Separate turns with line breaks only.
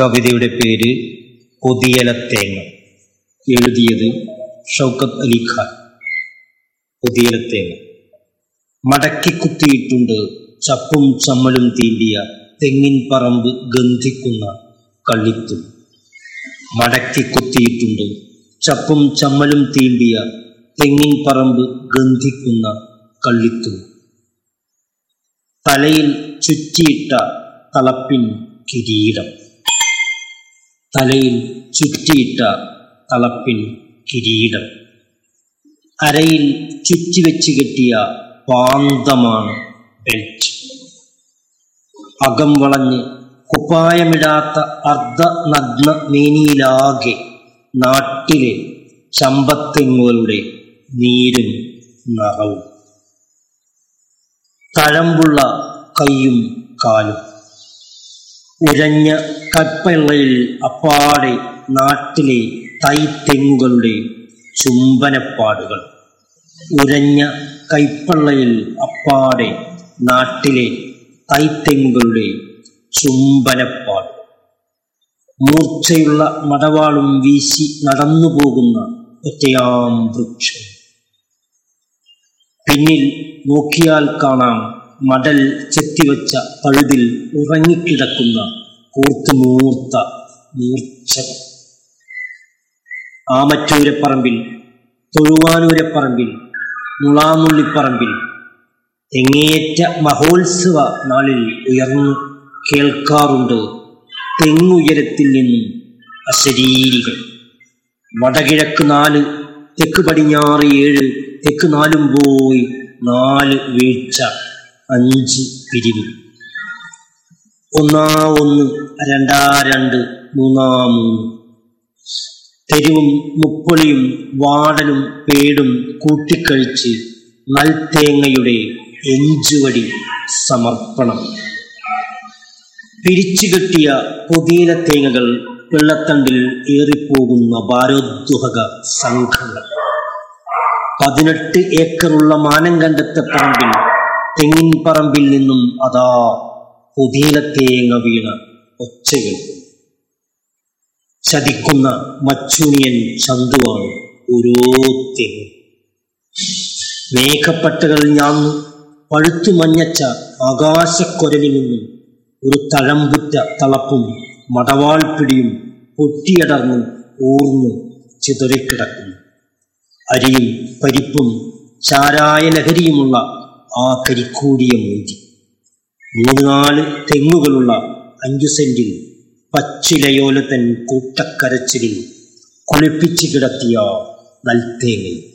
കവിതയുടെ പേര് കൊതിയലത്തേങ്ങ എഴുതിയത് ഷൗക്കത്ത് അലി ഖാൻ. മടക്കി കുത്തിയിട്ടുണ്ട് ചപ്പും ചമ്മലും തീണ്ടിയ തെങ്ങിൻ പറമ്പ് ഗന്ധിക്കുന്ന കള്ളിത്തും. മടക്കി കുത്തിയിട്ടുണ്ട് ചപ്പും ചമ്മലും തീണ്ടിയ തെങ്ങിൻ പറമ്പ് ഗന്ധിക്കുന്ന കള്ളിത്തും. തലയിൽ ചുറ്റിയിട്ട തളപ്പിൻ കിരീടം. തലയിൽ ചുറ്റിയിട്ട തളപ്പിൻ കിരീടം. അരയിൽ ചുറ്റിവെച്ച് കെട്ടിയ പാന്തമാണ് ബെൽറ്റ്. അകം വളഞ്ഞ് കുപ്പായമിടാത്ത അർദ്ധ നഗ്ന മേനിയിലാകെ നാട്ടിലെ ചമ്പത്തെങ്ങുകളുടെ നീരും നിറവും. തഴമ്പുള്ള കൈയും കാലും. ഉരഞ്ഞ കൽപ്പള്ളയിൽ അപ്പാടെ നാട്ടിലെ തൈത്തെങ്ങുകളുടെ ചുംബനപ്പാടുകൾ. ഉരഞ്ഞ കൈപ്പള്ളയിൽ അപ്പാടെ നാട്ടിലെ തൈത്തെങ്ങുകളുടെ ചുംബനപ്പാട്. മൂർച്ചയുള്ള മടവാളും വീശി നടന്നു പോകുന്ന ഒറ്റയാം വൃക്ഷം. പിന്നിൽ നോക്കിയാൽ കാണാം മടൽ ചെത്തിവച്ച പഴുതിൽ ഉറങ്ങിക്കിടക്കുന്ന കൂർത്തുമൂർത്ത മൂർച്ച ആമറ്റൂരപ്പറമ്പിൽ തൊഴുവാനൂരപ്പറമ്പിൽ മുളാമുള്ളിപ്പറമ്പിൽ തെങ്ങേറ്റ മഹോത്സവ നാളിൽ ഉയർന്നു കേൾക്കാറുണ്ട് തെങ്ങുയരത്തിൽ നിന്നും അശരീരികൾ. വടകിഴക്ക് നാല് തെക്ക് പടിഞ്ഞാറ് ഏഴ് തെക്ക് നാലും പോയി നാല് വീഴ്ച. അഞ്ച് പിരിവ്. ഒന്നാ ഒന്ന് രണ്ടാ രണ്ട് മൂന്നാ മൂന്ന്. തെരുവും മുപ്പൊളിയും വാടലും പേടും കൂട്ടിക്കഴിച്ച് നൽതേങ്ങയുടെ എഞ്ചുവടി സമർപ്പണം. പിരിച്ചു കിട്ടിയ പുതിയ തേങ്ങകൾ വെള്ളത്തണ്ടിൽ ഏറിപ്പോകുന്ന ഭാരോദ്വഹക സംഘങ്ങൾ. പതിനെട്ട് ഏക്കറുള്ള മാനം കണ്ടെത്ത പറമ്പിൽ തെങ്ങിൻ പറമ്പിൽ നിന്നും അതാ പുതീനത്തേങ്ങ വീണ് ഒച്ചകേൾക്കും ഒച്ചകൾ. ചതിക്കുന്ന മച്ചുനിയൻ ചന്തുവാണ് ഓരോ തെങ്ങ്. മേഘപ്പട്ടകൾ ഞാന്നു പഴുത്തു മഞ്ഞച്ച ആകാശക്കൊരലിൽ നിന്നും ഒരു തഴമ്പുറ്റ തളപ്പും മടവാൾ പിടിയും പൊട്ടിയടർന്ന് ഊർന്നു ചിതറിക്കിടക്കുന്നു. അരിയും പരിപ്പും ചാരായ ലഹരിയുമുള്ള ആ കരിക്കൂടിയ മൂഞ്ചി മൂന്ന് നാല് തെങ്ങുകളുള്ള അഞ്ചു സെന്റിൽ പച്ചിലയോലത്തൻ കൂട്ടക്കരച്ചിലിൽ കുളിപ്പിച്ചു കിടത്തിയ നൽത്തേങ്ങയും